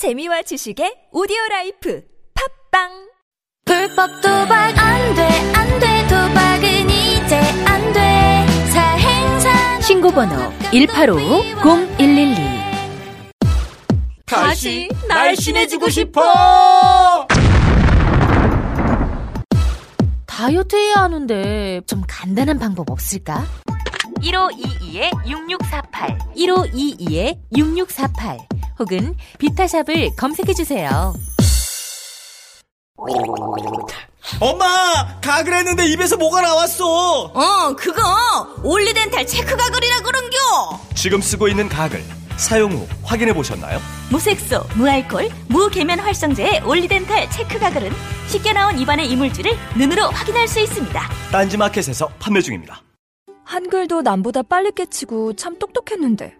재미와 지식의 오디오 라이프 팟빵 불법 도박 안 돼, 안 돼, 도박은 이제 안 돼. 사행사 신고번호 185-0112 다시 날씬해지고 싶어! 다이어트 해야 하는데 좀 간단한 방법 없을까? 1522-6648 1522-6648 혹은 비타샵을 검색해 주세요. 엄마! 가글 했는데 입에서 뭐가 나왔어! 어, 그거 올리덴탈 체크 가글이라 그런겨. 지금 쓰고 있는 가글 사용 후 확인해 보셨나요? 무색소, 무알콜, 무계면 활성제의 올리덴탈 체크 가글은 쉽게 나온 입안의 이물질을 눈으로 확인할 수 있습니다. 딴지마켓에서 판매 중입니다. 한글도 남보다 빨리 깨치고 참 똑똑했는데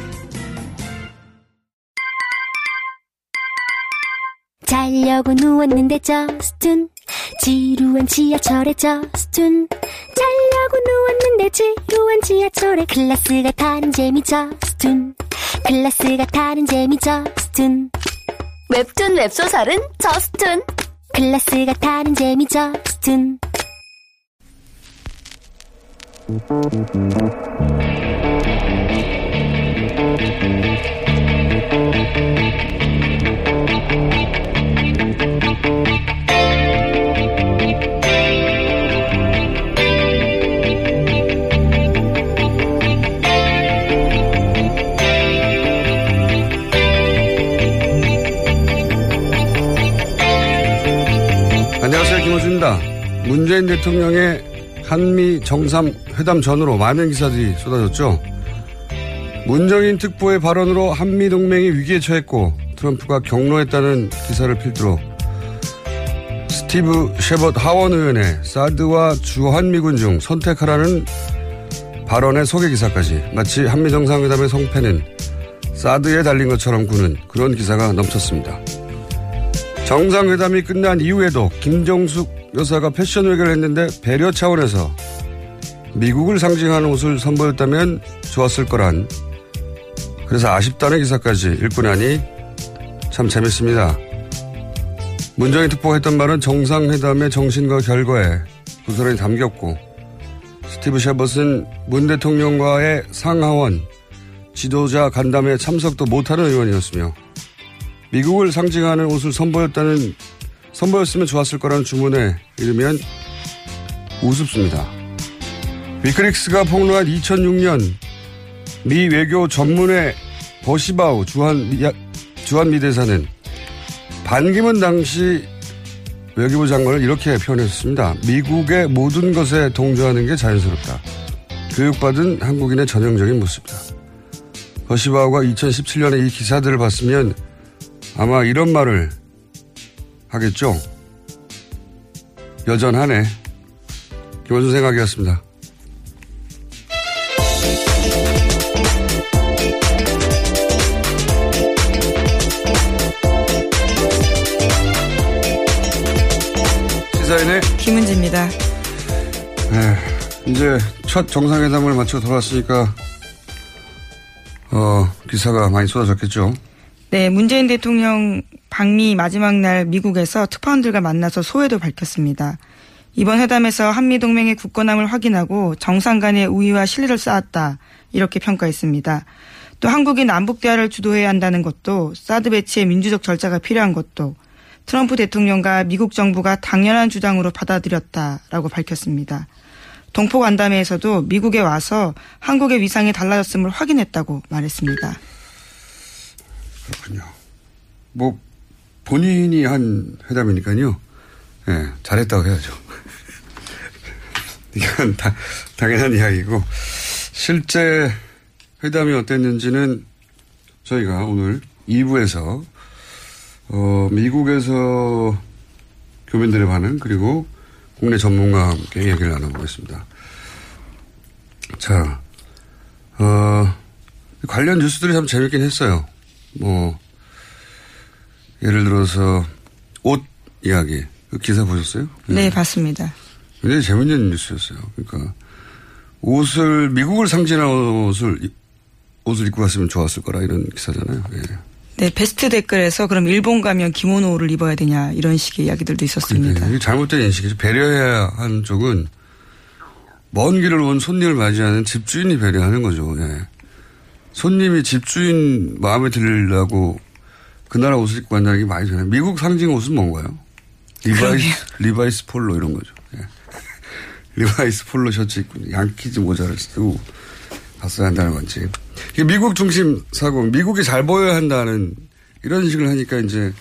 자려고 누웠는데 저스툰 지루한 지하철에 저스툰 자려고 누웠는데 지루한 지하철에 클래스가 타는 재미 저스툰 클래스가 타는 재미 저스툰. 웹툰 웹소설은 저스툰. 클래스가 타는 재미 저스툰 문재인 대통령의 한미 정상회담 전으로 많은 기사들이 쏟아졌죠. 문정인 특보의 발언으로 한미 동맹이 위기에 처했고 트럼프가 경로했다는 기사를 필두로 스티브 셰벗 하원 의원의 사드와 주한미군 중 선택하라는 발언의 소개 기사까지 마치 한미 정상회담의 성패는 사드에 달린 것처럼 구는 그런 기사가 넘쳤습니다. 정상회담이 끝난 이후에도 김정숙 여사가 패션 회견을 했는데 배려 차원에서 미국을 상징하는 옷을 선보였다면 좋았을 거란 그래서 아쉽다는 기사까지 나니 참 재밌습니다. 문정인 특보가 했던 말은 정상회담의 정신과 결과에 고스란히 담겼고 스티브 샤벗은 문 대통령과의 상하원 지도자 간담회 참석도 못하는 의원이었으며 미국을 상징하는 옷을 선보였다는 선보였으면 좋았을 거라는 주문에 이르면 우습습니다. 위크릭스가 폭로한 2006년 미 외교 전문회 버시바우 주한 미, 주한 미 대사는 반기문 당시 외교부 장관을 이렇게 표현했습니다. 미국의 모든 것에 동조하는 게 자연스럽다. 교육받은 한국인의 전형적인 모습이다. 버시바우가 2017년에 이 기사들을 봤으면 아마 이런 말을 하겠죠. 여전하네. 김원준 생각이었습니다. 시사인의 김은지입니다. 네, 이제 첫 정상회담을 마치고 돌아왔으니까 어, 기사가 많이 쏟아졌겠죠. 네, 문재인 대통령 방미 마지막 날 미국에서 특파원들과 만나서 소회도 밝혔습니다. 이번 회담에서 한미 동맹의 굳건함을 확인하고 정상 간의 우위와 신뢰를 쌓았다. 이렇게 평가했습니다. 또 한국이 남북 대화를 주도해야 한다는 것도 사드 배치의 민주적 절차가 필요한 것도 트럼프 대통령과 미국 정부가 당연한 주장으로 받아들였다라고 밝혔습니다. 동포 간담회에서도 미국에 와서 한국의 위상이 달라졌음을 확인했다고 말했습니다. 그렇군요. 뭐 본인이 한 회담이니까요. 예, 네, 잘했다고 해야죠. 이건 다, 당연한 이야기고 실제 회담이 어땠는지는 저희가 오늘 2부에서 어, 미국에서 교민들의 반응 그리고 국내 전문가와 함께 얘기를 나눠보겠습니다. 자, 어, 관련 뉴스들이 참 재밌긴 했어요. 뭐, 예를 들어서 옷 이야기. 그 기사 보셨어요? 네, 봤습니다. 굉장히 재밌는 뉴스였어요. 그러니까 옷을 미국을 상징하는 옷을 입- 옷을 입고 갔으면 좋았을 거라 이런 기사잖아요. 예. 네, 베스트 댓글에서 그럼 일본 가면 기모노를 입어야 되냐 이런 식의 이야기들도 있었습니다. 그러니까 이게 잘못된 인식이죠. 배려해야 하는 쪽은 먼 길을 온 손님을 맞이하는 집주인이 배려하는 거죠. 예. 손님이 집주인 마음에 들려고 그 나라 옷을 입고 간다는 게 말이 되나요? 미국 상징 옷은 뭔가요? 리바이스, 리바이스 폴로 이런 거죠. 예. 리바이스 폴로 셔츠 입고 양키즈 모자를 쓰고 갔어야 한다는 건지. 이게 미국 중심 사고, 미국이 잘 보여야 한다는 이런 식을 하니까 이제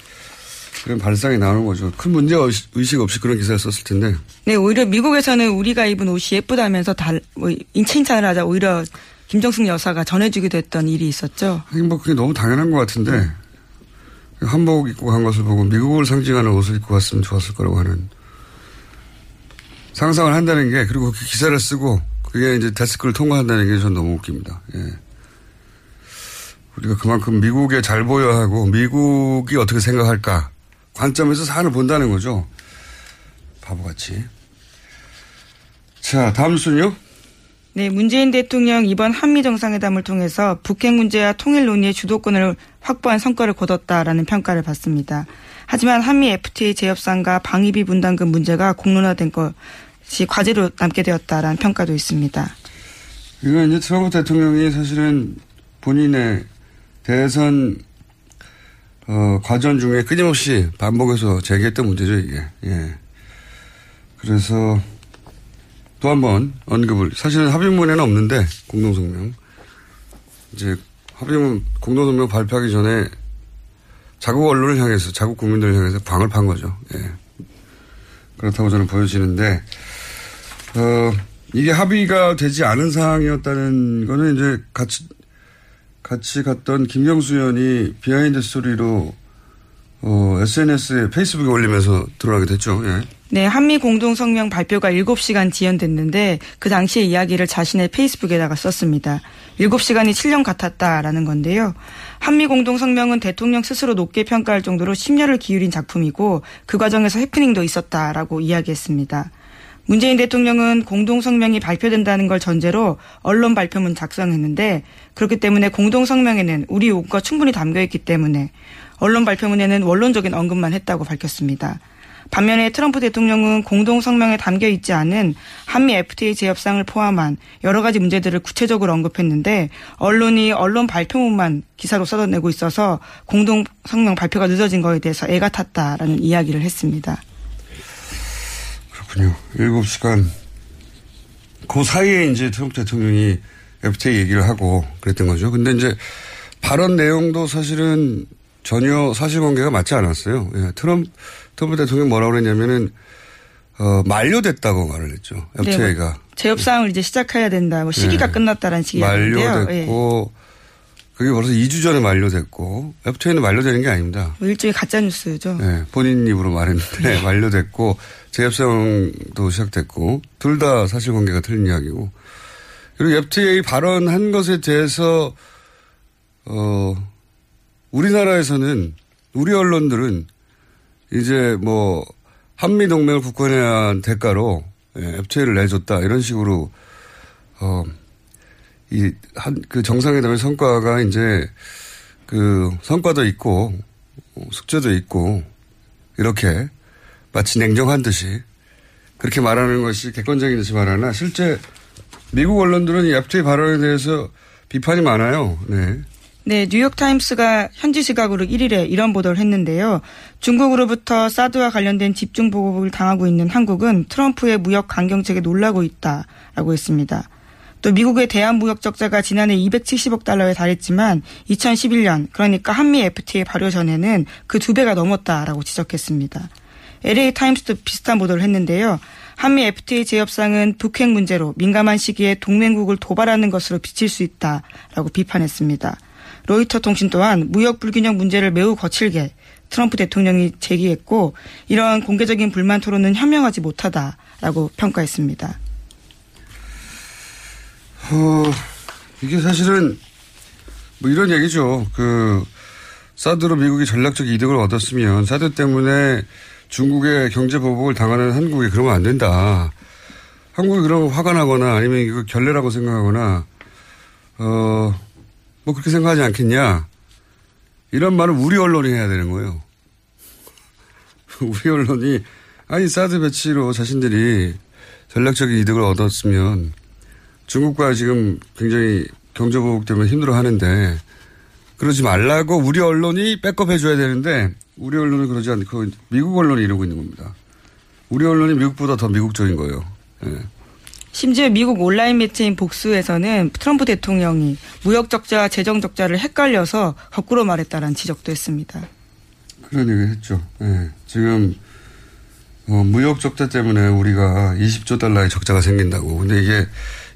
그런 발상이 나오는 거죠. 큰 문제 의식 없이 그런 기사를 썼을 텐데. 네, 오히려 미국에서는 우리가 입은 옷이 예쁘다면서 달, 뭐, 칭찬을 하자 오히려 김정숙 여사가 전해주기도 했던 일이 있었죠. 하긴 뭐 그게 너무 당연한 것 같은데 한복 입고 간 것을 보고 미국을 상징하는 옷을 입고 갔으면 좋았을 거라고 하는 상상을 한다는 게 그리고 그 기사를 쓰고 그게 이제 데스크를 통과한다는 게 전 너무 웃깁니다. 예. 우리가 그만큼 미국에 잘 보여야 하고 미국이 어떻게 생각할까 관점에서 사안을 본다는 거죠. 바보같이. 자, 다음 순요. 네, 문재인 대통령 이번 한미 정상회담을 통해서 북핵 문제와 통일 논의의 주도권을 확보한 성과를 거뒀다라는 평가를 받습니다. 하지만 한미 FTA 재협상과 방위비 분담금 문제가 공론화된 것이 과제로 남게 되었다라는 평가도 있습니다. 이건 이제 트럼프 대통령이 사실은 본인의 대선 어, 과정 중에 끊임없이 반복해서 제기했던 문제죠, 이게. 예. 그래서 또 한 번 언급을, 사실은 합의문에는 없는데, 공동성명. 이제 합의문, 공동성명 발표하기 전에 자국 언론을 향해서, 자국 국민들을 향해서 광을 판 거죠. 예. 그렇다고 저는 보여지는데, 어, 이게 합의가 되지 않은 상황이었다는 거는 이제 같이, 같이 갔던 김경수 의원이 behind story로 어, SNS에 페이스북에 올리면서 드러나게 됐죠. 예. 네, 한미 공동 성명 발표가 7시간 지연됐는데 그 당시의 이야기를 자신의 페이스북에다가 썼습니다. 7시간이 7년 같았다라는 건데요. 한미 공동 성명은 대통령 스스로 높게 평가할 정도로 심려를 기울인 작품이고 그 과정에서 해프닝도 있었다라고 이야기했습니다. 문재인 대통령은 공동 성명이 발표된다는 걸 전제로 언론 발표문 작성했는데 그렇기 때문에 공동 성명에는 우리 요구가 충분히 담겨 있기 때문에 언론 발표문에는 원론적인 언급만 했다고 밝혔습니다. 반면에 트럼프 대통령은 공동 성명에 담겨 있지 않은 한미 FTA 재협상을 포함한 여러 가지 문제들을 구체적으로 언급했는데 언론이 언론 발표문만 기사로 써내고 있어서 공동 성명 발표가 늦어진 거에 대해서 애가 탔다라는 이야기를 했습니다. 그렇군요. 7시간. 그 사이에 이제 트럼프 대통령이 FTA 얘기를 하고 그랬던 거죠. 근데 이제 발언 내용도 사실은 전혀 사실관계가 맞지 않았어요. 예, 트럼프, 트럼프 대통령이 뭐라고 그랬냐면은, 어, 만료됐다고 말을 했죠. FTA가. 네, 뭐 재협상을 이제 시작해야 된다고 시기가 네. 끝났다라는 식이었는데요. 예. 만료됐고, 그게 벌써 2주 전에 만료됐고, FTA는 만료되는 게 아닙니다. 뭐 일종의 가짜 뉴스죠. 네, 본인 입으로 말했는데 만료됐고 재협상도 시작됐고 둘 다 사실관계가 틀린 이야기고 그리고 FTA 발언한 것에 대해서 어 우리나라에서는 우리 언론들은 이제 뭐 한미 동맹을 굳건해야 한 대가로 예, FTA를 내줬다 이런 식으로 어 이 한 그 정상회담의 성과가 이제 그 성과도 있고 어, 숙제도 있고 이렇게 마치 냉정한 듯이 그렇게 말하는 것이 객관적인 듯이 말하나 실제 미국 언론들은 이 FTA 발언에 대해서 비판이 많아요. 네. 네, 뉴욕타임스가 현지 시각으로 1일에 이런 보도를 했는데요. 중국으로부터 사드와 관련된 집중 보급을 당하고 있는 한국은 트럼프의 무역 강경책에 놀라고 있다라고 했습니다. 또 미국의 대한 무역 적자가 지난해 270억 달러에 달했지만 2011년 그러니까 한미 FTA 발효 전에는 그 두 배가 넘었다라고 지적했습니다. LA 타임스도 비슷한 보도를 했는데요. 한미 FTA 재협상은 북핵 문제로 민감한 시기에 동맹국을 도발하는 것으로 비칠 수 있다라고 비판했습니다. 로이터 통신 또한 무역 불균형 문제를 매우 거칠게 트럼프 대통령이 제기했고 이러한 공개적인 불만 토론은 현명하지 못하다라고 평가했습니다. 어, 이게 사실은 뭐 이런 얘기죠. 그 사드로 미국이 전략적 이득을 얻었으면 사드 때문에 중국의 경제 보복을 당하는 한국이 그러면 안 된다. 한국이 그러면 화가 나거나 아니면 이거 결례라고 생각하거나 어, 뭐 그렇게 생각하지 않겠냐. 이런 말을 우리 언론이 해야 되는 거예요. 우리 언론이 아니 사드 배치로 자신들이 전략적인 이득을 얻었으면 중국과 지금 굉장히 경제보복 때문에 힘들어 하는데 그러지 말라고 우리 언론이 백업 해줘야 되는데 우리 언론은 그러지 않고 미국 언론이 이러고 있는 겁니다. 우리 언론이 미국보다 더 미국적인 거예요. 예. 심지어 미국 온라인 매체인 복수에서는 트럼프 대통령이 무역 적자와 재정 적자를 헷갈려서 거꾸로 말했다라는 지적도 했습니다. 그런 얘기 했죠. 예. 지금 어, 무역 적자 때문에 우리가 20조 달러의 적자가 생긴다고. 근데 이게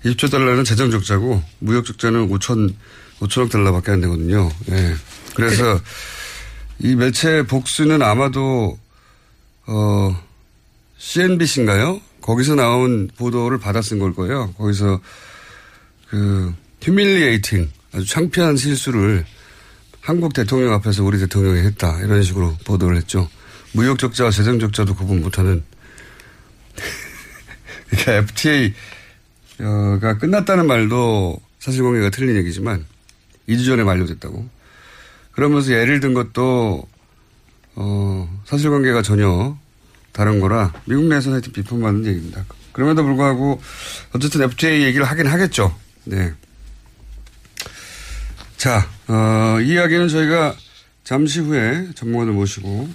20조 달러는 재정 적자고 무역 적자는 5천 5천억 달러밖에 안 되거든요. 예. 그래서 이 매체 복수는 아마도 어 CNBC인가요? 거기서 나온 보도를 받아 쓴 걸 거예요. 거기서 그 휴밀리에이팅 아주 창피한 실수를 한국 대통령 앞에서 우리 대통령이 했다 이런 식으로 보도를 했죠. 무역 적자와 재정 적자도 구분 못하는 그러니까 FTA가 끝났다는 말도 사실관계가 틀린 얘기지만 2주 전에 만료됐다고. 그러면서 예를 든 것도 어, 사실관계가 전혀 다른 거라 미국 내에서 하여튼 비판받는 얘기입니다. 그럼에도 불구하고 어쨌든 FTA 얘기를 하긴 하겠죠. 네. 자, 어, 이 이야기는 저희가 잠시 후에 전문가들 모시고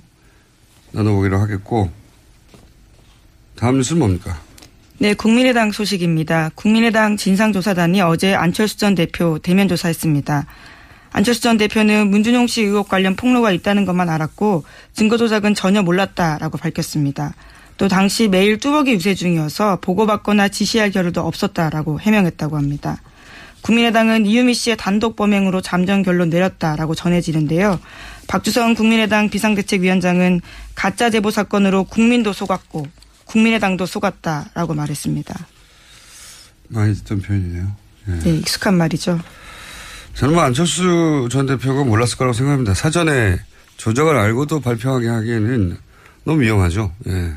나눠보기로 하겠고 다음 뉴스는 뭡니까? 네, 국민의당 소식입니다. 국민의당 진상조사단이 어제 안철수 전 대표 대면 조사했습니다. 안철수 전 대표는 문준용 씨 의혹 관련 폭로가 있다는 것만 알았고 증거 조작은 전혀 몰랐다라고 밝혔습니다. 또 당시 매일 뚜벅이 유세 중이어서 보고받거나 지시할 겨를도 없었다라고 해명했다고 합니다. 국민의당은 이유미 씨의 단독 범행으로 잠정 결론 내렸다라고 전해지는데요. 박주성 국민의당 비상대책위원장은 가짜 제보 사건으로 국민도 속았고 국민의당도 속았다라고 말했습니다. 많이 듣던 표현이네요. 네. 네, 익숙한 말이죠. 저는 뭐 안철수 전 대표가 몰랐을 거라고 생각합니다. 사전에 조작을 알고도 발표하게 하기에는 너무 위험하죠. 예.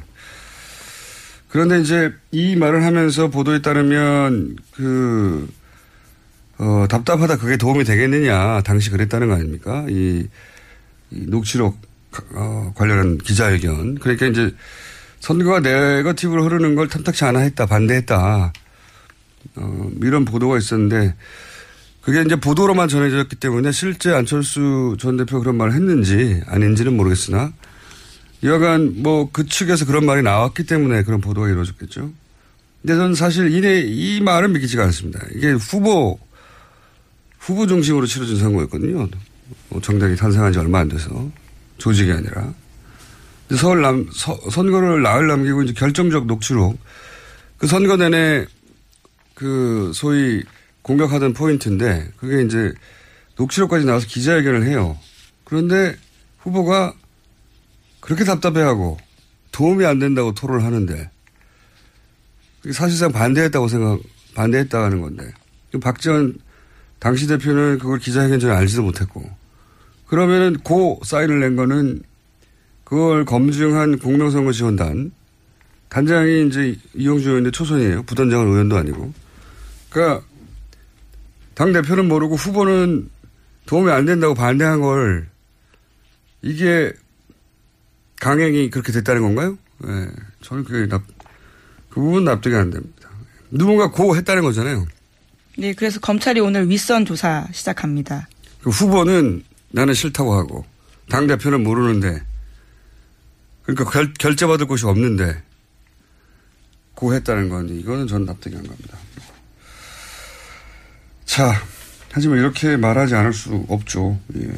그런데 이제 이 말을 하면서 보도에 따르면 그, 어, 답답하다 그게 도움이 되겠느냐. 당시 그랬다는 거 아닙니까? 이, 이 녹취록, 어, 관련한 기자회견. 그러니까 이제 선거가 네거티브로 흐르는 걸 탐탁치 않아 했다, 반대했다. 어, 이런 보도가 있었는데 그게 이제 보도로만 전해졌기 때문에 실제 안철수 전 대표 그런 말을 했는지 아닌지는 모르겠으나 여하간 뭐 그 측에서 그런 말이 나왔기 때문에 그런 보도가 이루어졌겠죠. 근데 저는 사실 이내 이 말은 믿기지가 않습니다. 이게 후보 후보 중심으로 치러진 선거였거든요. 뭐 정당이 탄생한 지 얼마 안 돼서 조직이 아니라 서울 남 서, 선거를 나흘 남기고 이제 결정적 녹취록 그 선거 내내 그 소위 공격하던 포인트인데 그게 이제 녹취록까지 나와서 기자회견을 해요. 그런데 후보가 그렇게 답답해하고 도움이 안 된다고 토론을 하는데 사실상 반대했다고 생각 반대했다는 건데 박지원 당시 대표는 그걸 기자회견 전에 알지도 못했고 그러면은 고 사인을 낸 거는 그걸 검증한 공명선거 지원단 단장이 이제 이용주 의원인데 초선이에요. 부단장은 의원도 아니고. 그러니까 당 대표는 모르고 후보는 도움이 안 된다고 반대한 걸 이게 강행이 그렇게 됐다는 건가요? 네, 저는 그게 납, 그 부분 납득이 안 됩니다. 누군가 고 했다는 거잖아요. 네, 그래서 검찰이 오늘 윗선 조사 시작합니다. 그 후보는 나는 싫다고 하고 당 대표는 모르는데 그러니까 결, 결제받을 곳이 없는데 고 했다는 건 이거는 전 납득이 안 갑니다. 자, 하지만 이렇게 말하지 않을 수 없죠. 예.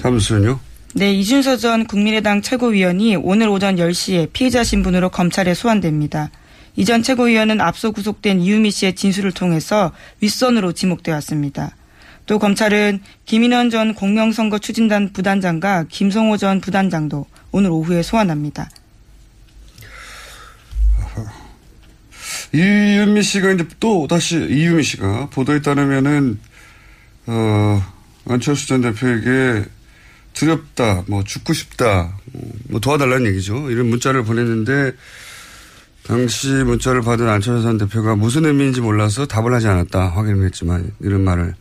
다음 뉴스는요? 네, 이준서 전 국민의당 최고위원이 오늘 오전 10시에 피해자 신분으로 검찰에 소환됩니다. 이전 최고위원은 앞서 구속된 이유미 씨의 진술을 통해서 윗선으로 지목되었습니다. 또 검찰은 김인원 전 공명선거 추진단 부단장과 김성호 전 부단장도 오늘 오후에 소환합니다. 이은미 씨가 이제 또 다시 이유미 씨가 보도에 따르면은 어 안철수 전 대표에게 두렵다, 뭐 죽고 싶다, 뭐 도와달라는 얘기죠. 이런 문자를 보냈는데 당시 문자를 받은 안철수 전 대표가 무슨 의미인지 몰라서 답을 하지 않았다 확인을 했지만 이런 말을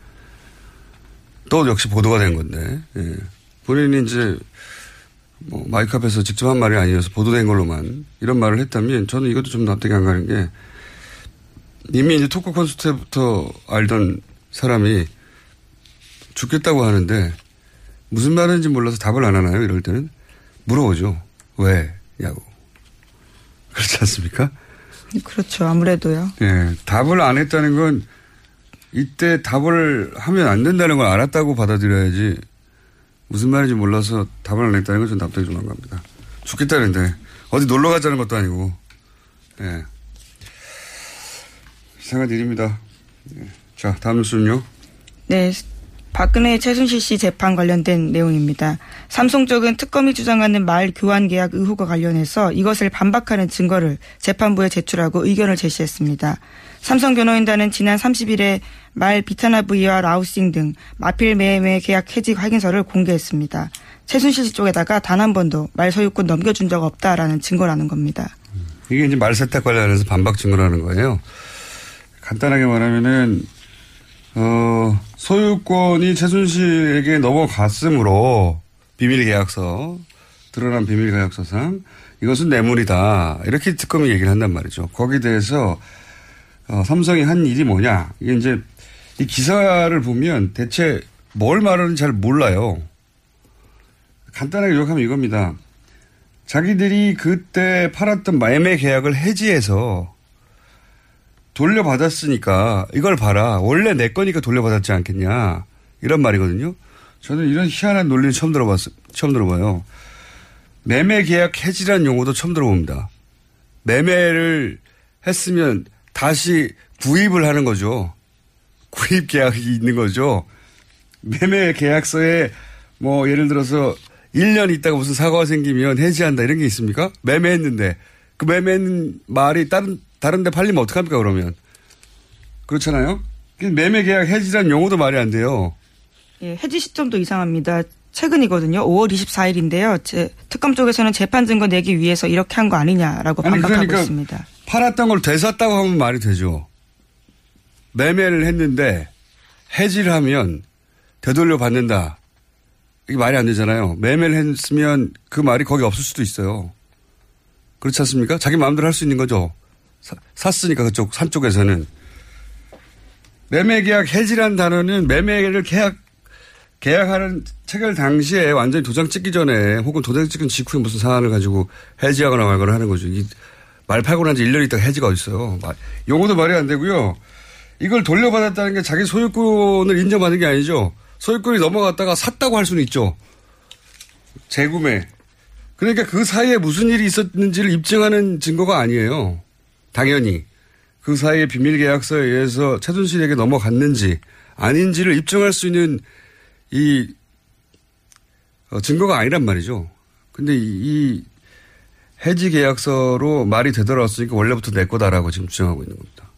또 역시 보도가 된 건데 예. 본인이 이제 뭐 마이크 앞에서 직접 한 말이 아니어서 보도된 걸로만 이런 말을 했다면 저는 이것도 좀 납득이 안 가는 게 이미 이제 토크 콘서트 때부터 알던 사람이 죽겠다고 하는데 무슨 말인지 몰라서 답을 안 하나요? 이럴 때는 물어보죠. 왜? 냐고. 그렇지 않습니까? 그렇죠. 아무래도요. 예. 답을 안 했다는 건 이때 답을 하면 안 된다는 걸 알았다고 받아들여야지 무슨 말인지 몰라서 답을 안 했다는 건 좀 납득이 좀 안 갑니다. 죽겠다는데 어디 놀러 가자는 것도 아니고 예. 이상한 일입니다. 예. 자 다음 뉴스는요. 네. 박근혜 최순실 씨 재판 관련된 내용입니다. 삼성 쪽은 특검이 주장하는 말 교환 계약 의혹과 관련해서 이것을 반박하는 증거를 재판부에 제출하고 의견을 제시했습니다. 삼성 변호인단은 지난 30일에 말 비타나 V와 라우싱 등 마필 매매 계약 해지 확인서를 공개했습니다. 최순실 씨 쪽에다가 단 한 번도 말 소유권 넘겨준 적 없다라는 증거라는 겁니다. 이게 이제 말 세탁 관련해서 반박 증거라는 거예요. 간단하게 말하면은 어, 소유권이 최순실에게 넘어갔으므로 비밀 계약서 드러난 비밀 계약서상 이것은 뇌물이다 이렇게 특검이 얘기를 한단 말이죠. 거기에 대해서 어, 삼성이 한 일이 뭐냐 이게 이제 이 기사를 보면 대체 뭘 말하는지 잘 몰라요. 간단하게 요약하면 이겁니다. 자기들이 그때 팔았던 매매 계약을 해지해서 돌려받았으니까 이걸 봐라. 원래 내 거니까 돌려받았지 않겠냐. 이런 말이거든요. 저는 이런 희한한 논리는 처음 들어봤어, 처음 들어봐요. 매매 계약 해지란 용어도 처음 들어봅니다. 매매를 했으면 다시 구입을 하는 거죠. 구입 계약이 있는 거죠. 매매 계약서에 뭐 예를 들어서 1년 있다가 무슨 사고가 생기면 해지한다 이런 게 있습니까? 매매했는데 그 매매는 말이 다른 다른 데 팔리면 어떡합니까 그러면 그렇잖아요. 매매 계약 해지란 용어도 말이 안 돼요. 예, 해지 시점도 이상합니다. 최근이거든요. 5월 24일인데요. 제 특검 쪽에서는 재판 증거 내기 위해서 이렇게 한 거 아니냐라고 아니, 반박하고 그러니까 있습니다. 팔았던 걸 되샀다고 하면 말이 되죠. 매매를 했는데 해지를 하면 되돌려 받는다. 이게 말이 안 되잖아요. 매매를 했으면 그 말이 거기 없을 수도 있어요. 그렇지 않습니까? 자기 마음대로 할 수 있는 거죠. 사, 샀으니까 그쪽 산 쪽에서는 매매 계약 해지란 단어는 매매를 계약 계약하는 체결 당시에 완전히 도장 찍기 전에 혹은 도장 찍은 직후에 무슨 사안을 가지고 해지하거나 말거나 하는 거죠. 이 말 팔고 난 지 1년 있다가 해지가 어딨어요. 용어도 말이 안 되고요. 이걸 돌려받았다는 게 자기 소유권을 인정받는 게 아니죠. 소유권이 넘어갔다가 샀다고 할 수는 있죠. 재구매. 그러니까 그 사이에 무슨 일이 있었는지를 입증하는 증거가 아니에요. 당연히. 그 사이에 비밀 계약서에 의해서 최순실에게 넘어갔는지 아닌지를 입증할 수 있는 이 어, 증거가 아니란 말이죠. 근데 이, 이 해지 계약서로 말이 되돌아왔으니까 원래부터 내 거다라고 지금 주장하고 있는 겁니다.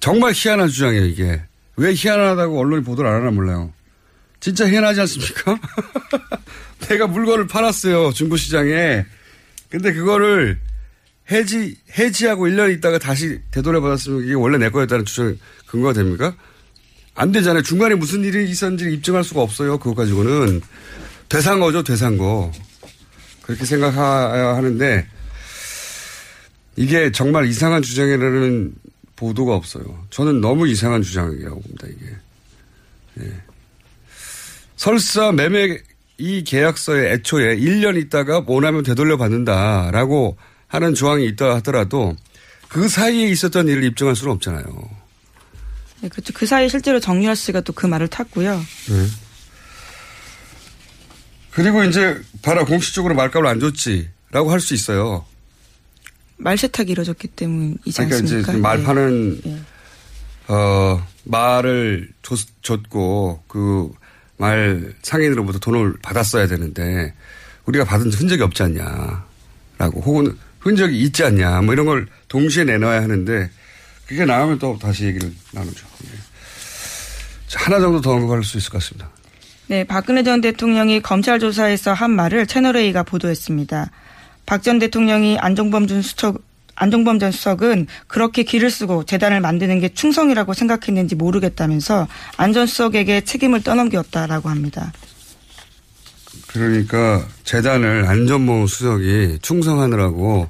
정말 희한한 주장이에요, 이게. 왜 희한하다고 언론이 보도를 안 하나 몰라요. 진짜 희한하지 않습니까? 내가 물건을 팔았어요, 중고시장에. 근데 그거를 해지, 해지하고 1년 있다가 다시 되돌려받았으면 이게 원래 내 거였다는 주장 근거가 됩니까? 안 되잖아요. 중간에 무슨 일이 있었는지 입증할 수가 없어요. 그거 가지고는. 되산거죠, 되산거. 그렇게 생각해야 하는데, 이게 정말 이상한 주장이라는 보도가 없어요. 저는 너무 이상한 주장이라고 봅니다, 이게. 예. 설사 매매 이 계약서에 애초에 1년 있다가 원하면 되돌려 받는다라고 하는 조항이 있다 하더라도 그 사이에 있었던 일을 입증할 수는 없잖아요. 네, 그렇죠. 그 사이에 실제로 정유라 씨가 또 그 말을 탔고요. 네. 그리고 이제 봐라 공식적으로 말값을 안 줬지라고 할 수 있어요. 말 세탁이 이루어졌기 때문이지 그러니까 않습니까? 이제 말 네. 파는 예. 어, 말을 줬, 줬고 그 말 상인으로부터 돈을 받았어야 되는데 우리가 받은 흔적이 없지 않냐라고 혹은 흔적이 있지 않냐 뭐 이런 걸 동시에 내놔야 하는데 그게 나오면 또 다시 얘기를 나누죠. 예. 자, 하나 정도 더 언급할 수 있을 것 같습니다. 네, 박근혜 전 대통령이 검찰 조사에서 한 말을 채널A가 보도했습니다. 박 전 대통령이 안종범 전 수석 안종범 전 수석은 그렇게 길을 쓰고 재단을 만드는 게 충성이라고 생각했는지 모르겠다면서 안 전 수석에게 책임을 떠넘겼다라고 합니다. 그러니까 재단을 안전모 수석이 충성하느라고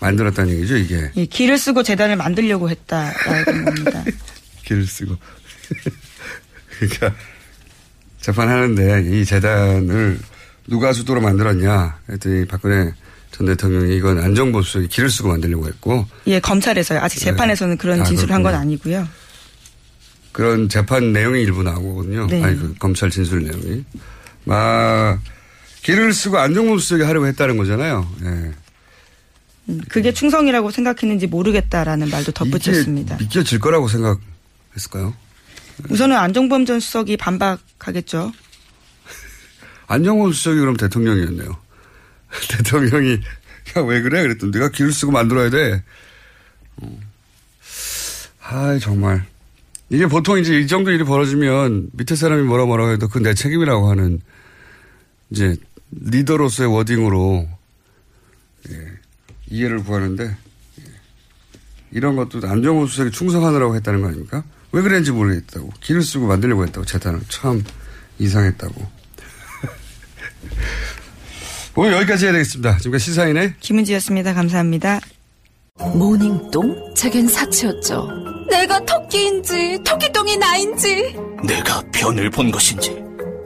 만들었다는 얘기죠, 이게. 예, 길을 쓰고 재단을 만들려고 했다라는 겁니다. 길을 쓰고. 그러니까 재판하는데 이 재단을 누가 수도로 만들었냐 했더니 박근혜 전 대통령이 이건 안정보 수석이 길을 쓰고 만들려고 했고 예, 검찰에서요. 아직 네. 재판에서는 그런 아, 진술을 한 건. 아니고요. 그런 재판 내용이 일부 나오거든요. 네. 아니, 그 검찰 진술 내용이. 막 길을 쓰고 안정보 수석이 하려고 했다는 거잖아요. 예. 음, 그게 충성이라고 생각했는지 모르겠다라는 말도 덧붙였습니다. 믿겨질 거라고 생각했을까요? 우선은 안종범 전 수석이 반박하겠죠. 안정호 수석이 그럼 대통령이었네요. 대통령이 야 왜 그래? 그랬더니 네가 길을 쓰고 만들어야 돼. 어. 아이 정말 이게 보통 이제 이 정도 일이 벌어지면 밑에 사람이 뭐라 뭐라 해도 그건 내 책임이라고 하는 이제 리더로서의 워딩으로 예, 이해를 구하는데 예. 이런 것도 안정호 수석이 충성하느라고 했다는 거 아닙니까? 왜 그랬는지 모르겠다고 길을 쓰고 만들려고 했다고 재단을 참 이상했다고. 오늘 여기까지 해야 되겠습니다. 지금까지 시사인의 김은지였습니다. 감사합니다. 모닝똥? 제겐 사치였죠. 내가 토끼인지 토끼똥이 나인지 내가 변을 본 것인지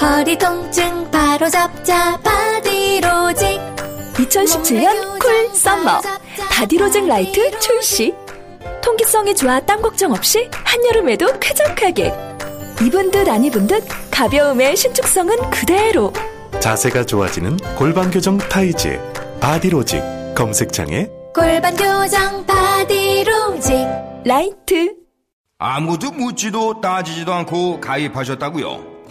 허리 통증 바로 잡자 바디로직. 2017년 cool summer. 바디로직 라이트 출시. 통기성이 좋아 땀 걱정 없이 한여름에도 쾌적하게. 입은 듯 안 입은 듯 가벼움의 신축성은 그대로. 자세가 좋아지는 골반 교정 타이즈 바디로직. 검색창에. 골반 교정 바디로직. 라이트. 아무도 묻지도 따지지도 않고 가입하셨다고요?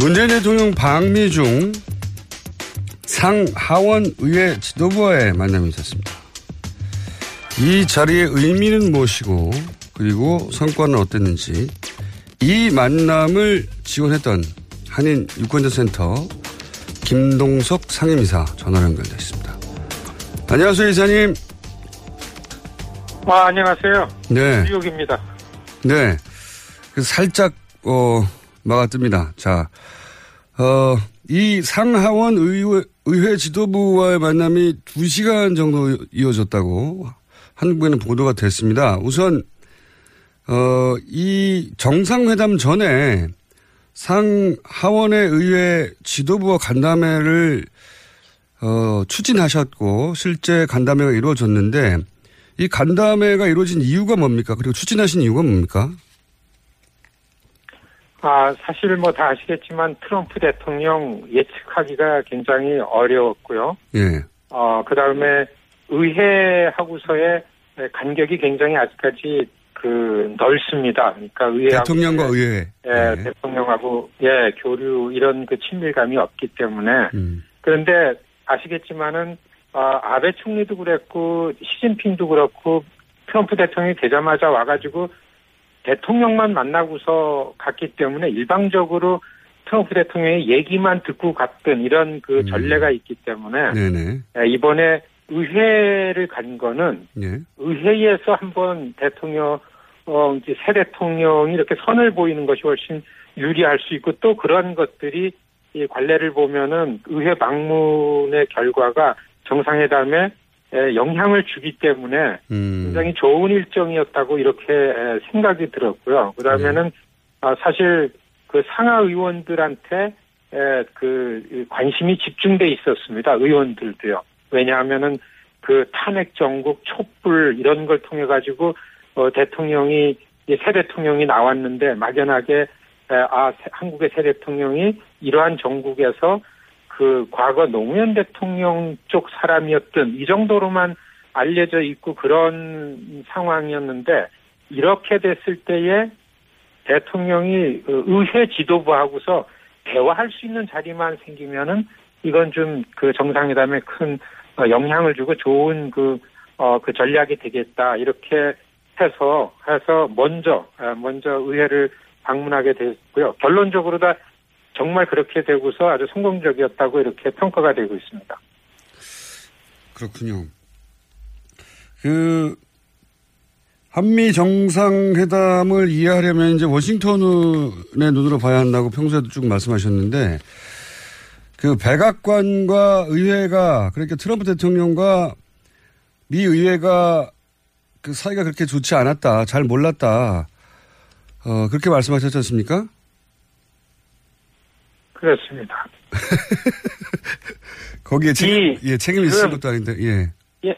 문재인 대통령 방미 중 상하원 의회 지도부와의 만남이 있었습니다. 이 자리의 의미는 무엇이고 그리고 성과는 어땠는지 이 만남을 지원했던 한인 유권자센터 김동석 상임이사 전화로 연결되어 있습니다. 안녕하세요 이사님. 아, 안녕하세요. 네. 뉴욕입니다. 네. 그래서 살짝, 어, 막아뜹니다. 자, 어, 이 상하원 의회, 의회 지도부와의 만남이 2시간 정도 이어졌다고 한국에는 보도가 됐습니다. 우선, 어, 이 정상회담 전에 상하원의 의회 지도부와 간담회를 어, 추진하셨고 실제 간담회가 이루어졌는데 이 간담회가 이루어진 이유가 뭡니까? 그리고 추진하신 이유가 뭡니까? 아, 사실 뭐 다 아시겠지만 트럼프 대통령 예측하기가 굉장히 어려웠고요. 예. 어, 그 다음에 의회하고서의 간격이 굉장히 아직까지 그 넓습니다. 그러니까 의회 대통령과 의회. 예, 대통령하고 예 교류 이런 그 친밀감이 없기 때문에 음. 그런데 아시겠지만은 아, 아베 총리도 그랬고 시진핑도 그렇고 트럼프 대통령이 되자마자 와가지고 대통령만 만나고서 갔기 때문에 일방적으로 트럼프 대통령의 얘기만 듣고 갔던 이런 그 전례가 있기 때문에 네네. 예, 이번에 의회를 간 거는 예. 의회에서 한번 대통령 어 이제 새 대통령이 이렇게 선을 보이는 것이 훨씬 유리할 수 있고 또 그런 것들이 이 관례를 보면은 의회 방문의 결과가 정상회담에 에, 영향을 주기 때문에 음. 굉장히 좋은 일정이었다고 이렇게 에, 생각이 들었고요. 그다음에는 아, 사실 그 상하 의원들한테 에, 그 관심이 집중돼 있었습니다. 의원들도요. 왜냐하면은 그 탄핵 정국 촛불 이런 걸 통해 가지고 어, 대통령이 이새 대통령이 나왔는데 막연하게 에, 아 새- 한국의 새 대통령이 이러한 정국에서 그 과거 노무현 대통령 쪽 사람이었던 이 정도로만 알려져 있고 그런 상황이었는데 이렇게 됐을 때에 대통령이 그 의회 지도부하고서 대화할 수 있는 자리만 생기면은 이건 좀 그 정상회담에 큰 어, 영향을 주고 좋은 그, 어, 그 전략이 되겠다. 이렇게 해서, 해서 먼저, 아, 먼저 의회를 방문하게 됐고요. 결론적으로 다 정말 그렇게 되고서 아주 성공적이었다고 이렇게 평가가 되고 있습니다. 그렇군요. 그 한미 정상회담을 이해하려면 이제 워싱턴의 눈으로 봐야 한다고 평소에도 쭉 말씀하셨는데 그 백악관과 의회가 그러니까 트럼프 대통령과 미 의회가 그 사이가 그렇게 좋지 않았다, 잘 몰랐다. 어, 그렇게 말씀하셨지 않습니까? 그렇습니다. 거기에 책임, 이- 예, 책임이 있을 것도 아닌데, 예. 예,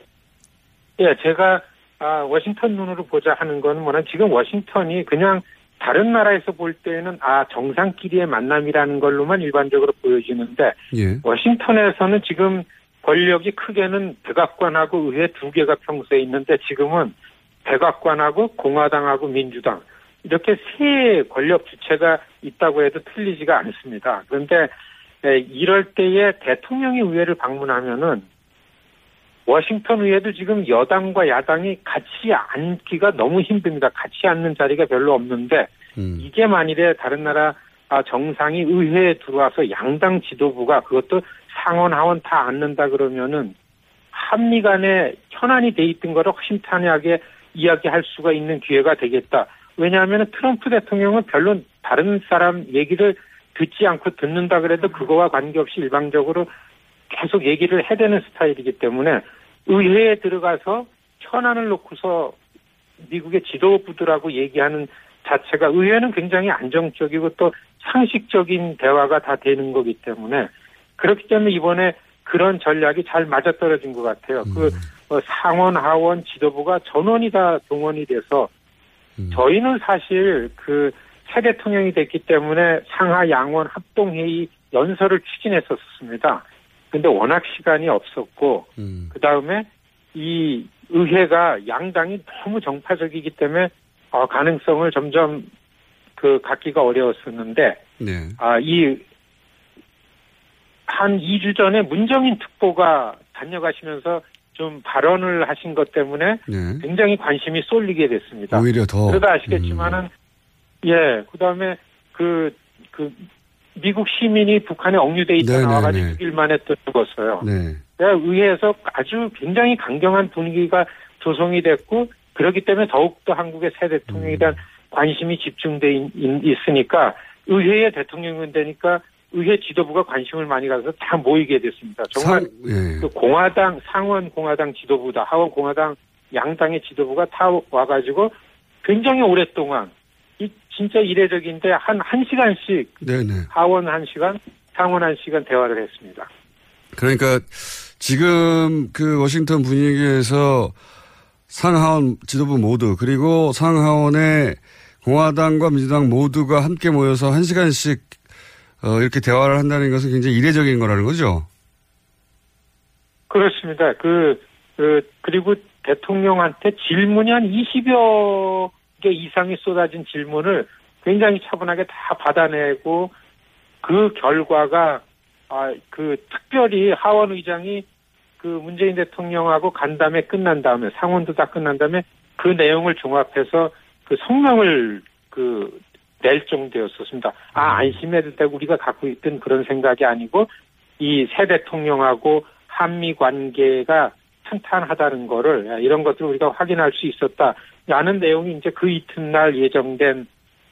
예, 제가 아, 워싱턴 눈으로 보자 하는 건 뭐냐 지금 워싱턴이 그냥 다른 나라에서 볼 때는 아 정상끼리의 만남이라는 걸로만 일반적으로 보여지는데 예. 워싱턴에서는 지금 권력이 크게는 백악관하고 의회 두 개가 평소에 있는데 지금은 백악관하고 공화당하고 민주당 이렇게 세 권력 주체가 있다고 해도 틀리지가 않습니다. 그런데 에, 이럴 때에 대통령이 의회를 방문하면은 워싱턴 의회도 지금 여당과 야당이 같이 앉기가 너무 힘듭니다. 같이 앉는 자리가 별로 없는데 음. 이게 만일에 다른 나라 아, 정상이 의회에 들어와서 양당 지도부가 그것도 상원 하원 다 앉는다 그러면은 한미 간에 현안이 돼 있던 거를 허심탄회하게 이야기할 수가 있는 기회가 되겠다. 왜냐하면 트럼프 대통령은 별로 다른 사람 얘기를 듣지 않고 듣는다 그래도 그거와 관계없이 일방적으로 계속 얘기를 해대는 스타일이기 때문에 의회에 들어가서 현안을 놓고서 미국의 지도부들하고 얘기하는 자체가 의회는 굉장히 안정적이고 또 상식적인 대화가 다 되는 거기 때문에 그렇기 때문에 이번에 그런 전략이 잘 맞아떨어진 것 같아요. 그 어, 상원 하원 지도부가 전원이 다 동원이 돼서 저희는 사실 그 새 대통령이 됐기 때문에 상하 양원 합동회의 연설을 추진했었습니다. 근데 워낙 시간이 없었고 그 다음에 이 의회가 양당이 너무 정파적이기 때문에 어, 가능성을 점점 그 갖기가 어려웠었는데 네. 아, 이, 한 2주 전에 문정인 특보가 다녀가시면서 좀 발언을 하신 것 때문에 네. 굉장히 관심이 쏠리게 됐습니다. 오히려 더. 음. 그러다 아시겠지만은, 예, 그 다음에 그, 그, 미국 시민이 북한에 억류돼 있다 네, 나와가지고 네, 네. 6일 만에 또 죽었어요. 네. 의회에서 아주 굉장히 강경한 분위기가 조성이 됐고 그렇기 때문에 더욱더 한국의 새 대통령에 대한 관심이 집중돼 있, 으니까 의회에 대통령이 되니까 의회 지도부가 관심을 많이 가서 다 모이게 됐습니다. 정말 상- 예. 그 공화당 상원 공화당 지도부다 하원 공화당 양당의 지도부가 다 와가지고 굉장히 오랫동안 이 진짜 이례적인데 한 한 시간씩 네네. 하원 한 시간 상원 한 시간 대화를 했습니다. 그러니까 지금 그 워싱턴 분위기에서 상하원 지도부 모두 그리고 상하원의 공화당과 민주당 모두가 함께 모여서 한 시간씩 어, 이렇게 대화를 한다는 것은 굉장히 이례적인 거라는 거죠. 그렇습니다. 그, 그, 그리고 대통령한테 질문이 한 20여 개 이상이 쏟아진 질문을 굉장히 차분하게 다 받아내고 그 결과가, 아, 그 특별히 하원 의장이 그 문재인 대통령하고 간담회 끝난 다음에 상원도 다 끝난 다음에 그 내용을 종합해서 그 성명을 그 낼 정도였었습니다. 아 안심해도 되고 우리가 갖고 있던 그런 생각이 아니고 이 새 대통령하고 한미 관계가 탄탄하다는 거를 이런 것들을 우리가 확인할 수 있었다라는 내용이 이제 그 이튿날 예정된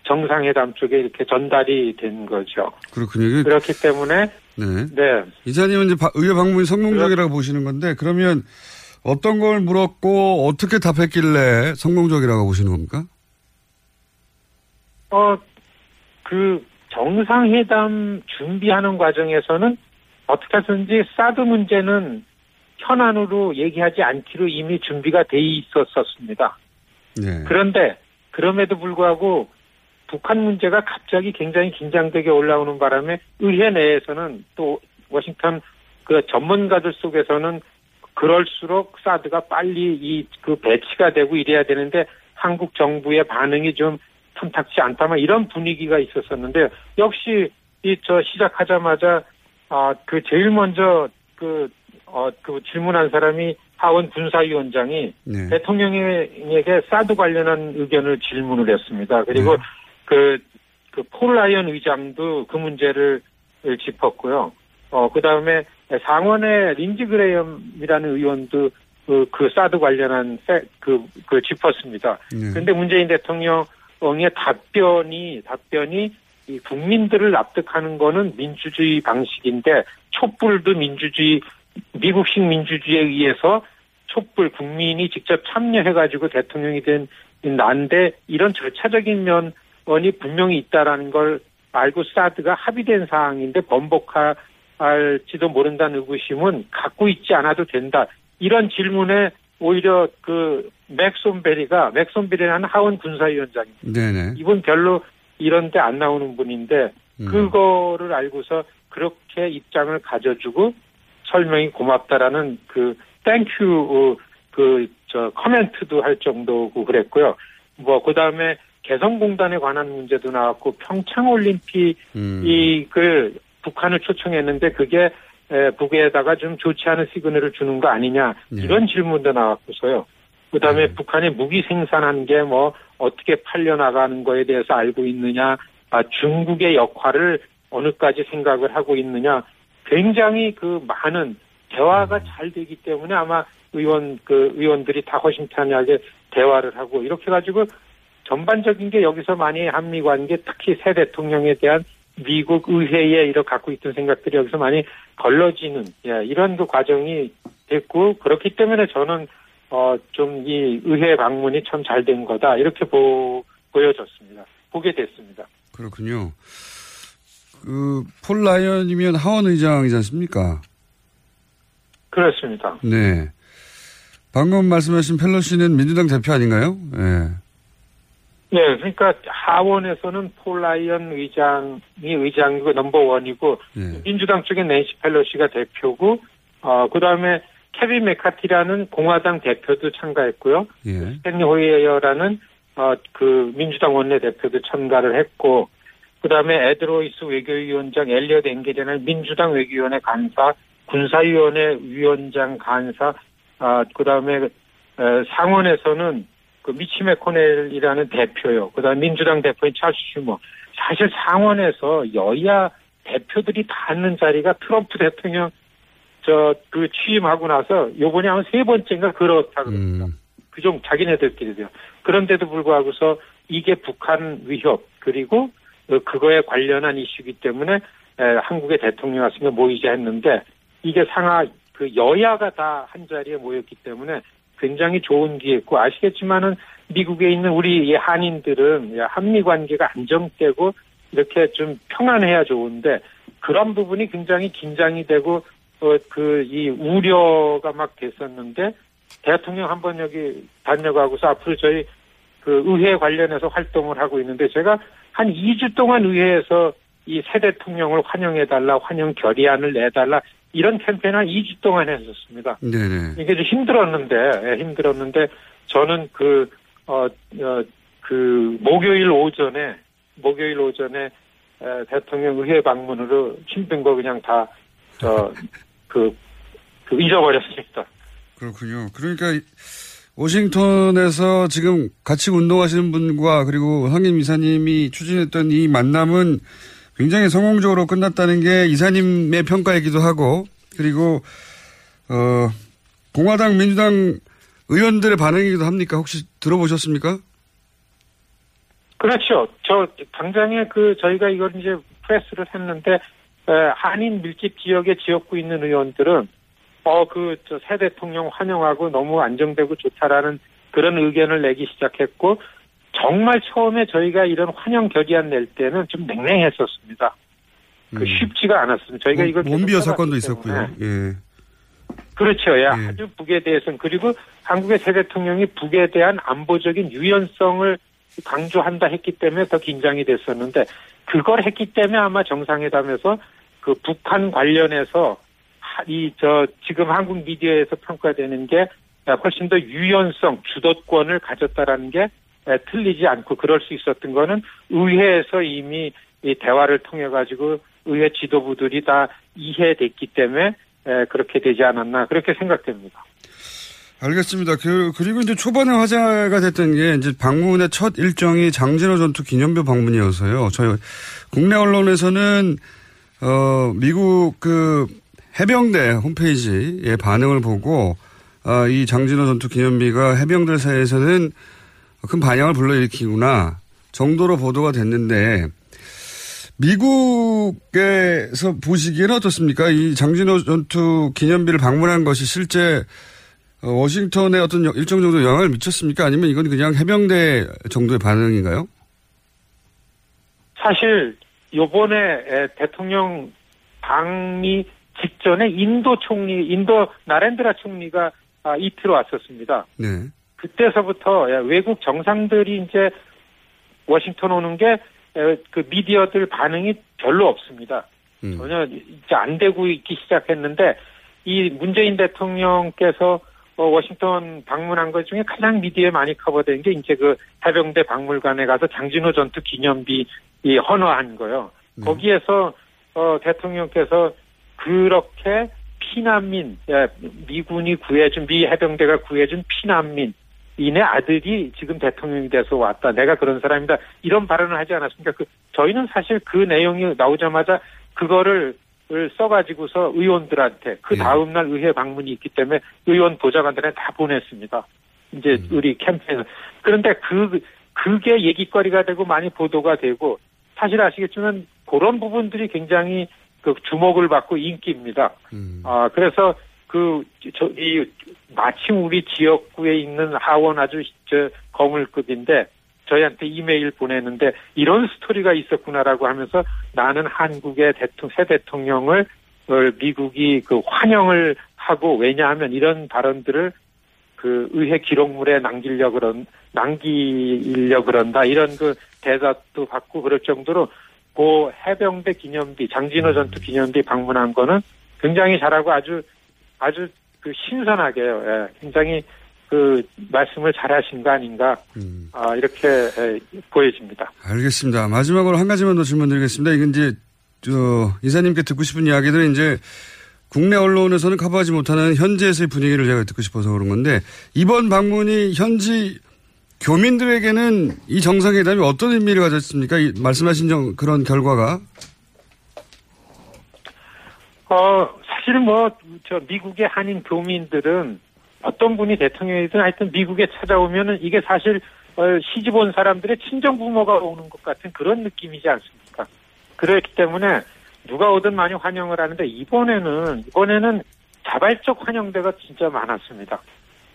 정상회담 쪽에 이렇게 전달이 된 거죠. 그렇군요. 그렇기 때문에 네. 네. 이사님은 이제 바- 의회 방문이 성공적이라고 보시는 건데 그러면 어떤 걸 물었고 어떻게 답했길래 성공적이라고 보시는 겁니까? 어, 그 정상회담 준비하는 과정에서는 어떻게 해서든지 사드 문제는 현안으로 얘기하지 않기로 이미 준비가 돼 있었었습니다. 네. 그런데 그럼에도 불구하고 북한 문제가 갑자기 굉장히 긴장되게 올라오는 바람에 의회 내에서는 또 워싱턴 그 전문가들 속에서는 그럴수록 사드가 빨리 이 그 배치가 되고 이래야 되는데 한국 정부의 반응이 좀 탐탁치 않다 만 이런 분위기가 있었었는데 역시 이 저 시작하자마자 아 그 제일 먼저 그 어, 그 질문한 사람이 하원 군사위원장이 네. 대통령에게 사드 관련한 의견을 질문을 했습니다. 그리고 그, 그, 폴 라이언 의장도 그 문제를 짚었고요. 어, 그 다음에 상원의 린지 그레이엄이라는 의원도 그, 그 사드 관련한 세- 그, 그 짚었습니다. 네. 그런데 문재인 대통령 의 답변이, 답변이 이 국민들을 납득하는 거는 민주주의 방식인데 촛불도 민주주의, 미국식 민주주의에 의해서 촛불 국민이 직접 참여해가지고 대통령이 된 난데 이런 절차적인 면이 분명히 있다라는 걸 알고 사드가 합의된 사항인데 번복할지도 모른다는 의구심은 갖고 있지 않아도 된다. 이런 질문에 오히려 그 맥손베리가 맥손베리라는 하원 군사위원장입니다. 네네. 이분 별로 이런 데 안 나오는 분인데 음. 그거를 알고서 그렇게 입장을 가져주고 설명이 고맙다라는 그 thank you 그저 커멘트도 할 정도고 그랬고요. 뭐 그다음에 개성공단에 관한 문제도 나왔고 평창 올림픽 음. 이그 북한을 초청했는데 그게 에, 북에다가 좀 좋지 않은 시그널을 주는 거 아니냐? 네. 이런 질문도 나왔고서요. 그다음에 북한이 무기 생산한 게 뭐 어떻게 팔려 나가는 거에 대해서 알고 있느냐, 아, 중국의 역할을 어느까지 생각을 하고 있느냐, 굉장히 그 많은 대화가 잘 되기 때문에 아마 의원 그 의원들이 다 허심탄회하게 대화를 하고 이렇게 가지고 전반적인 게 여기서 많이 한미 관계 특히 새 대통령에 대한 미국 의회에 이렇게 갖고 있던 생각들이 여기서 많이 걸러지는 예, 이런 그 과정이 됐고 그렇기 때문에 저는 어 좀 이 의회 방문이 참 잘 된 거다 이렇게 보, 보여졌습니다. 보게 됐습니다. 그렇군요. 그, 폴 라이언이면 하원 의장이지 않습니까? 그렇습니다. 네. 방금 말씀하신 펠로시는 민주당 대표 아닌가요? 예. 네, 그러니까 하원에서는 폴 라이언 의장이 의장이고 number one이고 예. 민주당 쪽에 낸시 펠로시가 대표고 어 그다음에 케빈 메카티라는 공화당 대표도 참가했고요. 예. 스탠리 호이어라는 어 그 민주당 원내대표도 참가를 했고 그다음에 에드로이스 외교위원장 엘리엇 앵겔이라는 민주당 외교위원회 간사 군사위원회 위원장 간사 아 그다음에 에, 상원에서는 그 미치 메코넬이라는 대표요. 그다음 민주당 대표인 찰스 슈머. 사실 상원에서 여야 대표들이 다 앉는 자리가 트럼프 대통령 저 그 취임하고 나서 요번에 한세 번째인가 그렇다 그럽니다. 그좀 자기네들끼리도요. 그런데도 불구하고서 이게 북한 위협 그리고 어, 그거에 관련한 이슈이기 때문에 에, 한국의 대통령 왔으면 모이자 했는데 이게 상하 그 여야가 다 한 자리에 모였기 때문에 굉장히 좋은 기회고 아시겠지만은 미국에 있는 우리 이 한인들은 한미 관계가 안정되고 이렇게 좀 평안해야 좋은데 그런 부분이 굉장히 긴장이 되고 어 그 이 우려가 막 됐었는데 대통령 한번 여기 다녀가고서 앞으로 저희 그 의회 관련해서 활동을 하고 있는데 제가 한 2주 동안 의회에서 이 새 대통령을 환영해달라, 환영 결의안을 내달라 이런 캠페인 한 2주 동안 했었습니다. 네네. 이게 좀 힘들었는데 예, 힘들었는데 저는 그 어, 어, 그 목요일 오전에 목요일 오전에 에, 대통령 의회 방문으로 힘든 거 그냥 다저그 그 잊어버렸습니다. 그렇군요. 그러니까 이- 워싱턴에서 지금 같이 운동하시는 분과 그리고 황임 이사님이 추진했던 이 만남은 굉장히 성공적으로 끝났다는 게 이사님의 평가이기도 하고 그리고 어 공화당 민주당 의원들의 반응이기도 합니까? 혹시 들어보셨습니까? 그렇죠. 저 당장에 그 저희가 이걸 이제 프레스를 했는데 에, 한인 밀집 지역에 지역구 있는 의원들은 어그 새 대통령 환영하고 너무 안정되고 좋다라는 그런 의견을 내기 시작했고 정말 처음에 저희가 이런 환영 결의안 낼 때는 좀 냉랭했었습니다. 그 쉽지가 않았습니다. 저희가 이걸 해봤기 사건도. 있었고요. 예. 그렇죠. 예. 아주 북에 대해서는 그리고 한국의 새 대통령이 북에 대한 안보적인 유연성을 강조한다 했기 때문에 더 긴장이 됐었는데 그걸 했기 때문에 아마 정상회담에서 그 북한 관련해서 이 저 지금 한국 미디어에서 평가되는 게 훨씬 더 유연성, 주도권을 가졌다라는 게 에, 틀리지 않고 그럴 수 있었던 거는 의회에서 이미 이 대화를 통해 가지고 의회 지도부들이 다 이해됐기 때문에 에, 그렇게 되지 않았나 그렇게 생각됩니다. 알겠습니다. 그, 그리고 이제 초반에 화제가 됐던 게 이제 방문의 첫 일정이 장진호 전투 기념비 방문이어서요. 저희 국내 언론에서는 어, 미국 그 해병대 홈페이지의 반응을 보고 아, 이 장진호 전투 기념비가 해병들 사이에서는 큰 반향을 불러일으키구나 정도로 보도가 됐는데 미국에서 보시기에는 어떻습니까? 이 장진호 전투 기념비를 방문한 것이 실제 어, 워싱턴에 어떤 여- 일정 정도 영향을 미쳤습니까? 아니면 이건 그냥 해병대 정도의 반응인가요? 사실 요번에 에, 대통령 방미 직전에 인도 총리, 인도 나렌드라 총리가 아, 이틀 왔었습니다. 네. 그때서부터 예, 외국 정상들이 이제 워싱턴 오는 게 그 미디어들 반응이 별로 없습니다. 전혀 이제 안 되고 있기 시작했는데 이 문재인 대통령께서 어, 워싱턴 방문한 것 중에 가장 미디어에 많이 커버된 게 이제 그 해병대 박물관에 가서 장진호 전투 기념비 이 헌화한 거요. 거기에서 어, 대통령께서 그렇게 피난민, 예, 미군이 구해준 미 해병대가 구해준 피난민 인의 아들이 지금 대통령이 돼서 왔다. 내가 그런 사람이다. 이런 발언을 하지 않았습니까? 그 저희는 사실 그 내용이 나오자마자 그거를 을 써가지고서 의원들한테 그 다음 날 의회 방문이 있기 때문에 의원 보좌관들한테 다 보냈습니다. 이제 우리 캠페인 그런데 그 그게 얘기거리가 되고 많이 보도가 되고 사실 아시겠지만 그런 부분들이 굉장히 그 주목을 받고 인기입니다. 아 그래서 그 저 이 마침 우리 지역구에 있는 하원 아주 저 거물급인데 저희한테 이메일 보내는데 이런 스토리가 있었구나라고 하면서 나는 한국의 대통령 새 대통령을 어, 미국이 그 환영을 하고 왜냐하면 이런 발언들을 그 의회 기록물에 남기려 그런 남기려 그런다. 이런 그 대답도 받고 그럴 정도로 그 해병대 기념비 장진호 전투 기념비 방문한 거는 굉장히 잘하고 아주 아주 그 신선하게요. 예, 굉장히 그 말씀을 잘하신 거 아닌가 아, 이렇게 예, 보여집니다. 알겠습니다. 마지막으로 한 가지만 더 질문 드리겠습니다. 이건 이제, 저, 이사님께 듣고 싶은 이야기들은 이제 국내 언론에서는 커버하지 못하는 현지에서의 분위기를 제가 듣고 싶어서 그런 건데 이번 방문이 현지 교민들에게는 이 정상회담이 어떤 의미를 가졌습니까? 이 말씀하신 정, 그런 결과가. 어, 사실 뭐, 저, 미국의 한인 교민들은 어떤 분이 대통령이든 하여튼 미국에 찾아오면은 이게 사실, 어, 시집 온 사람들의 친정 부모가 오는 것 같은 그런 느낌이지 않습니까? 그렇기 때문에 누가 오든 많이 환영을 하는데 이번에는, 이번에는 자발적 환영대가 진짜 많았습니다.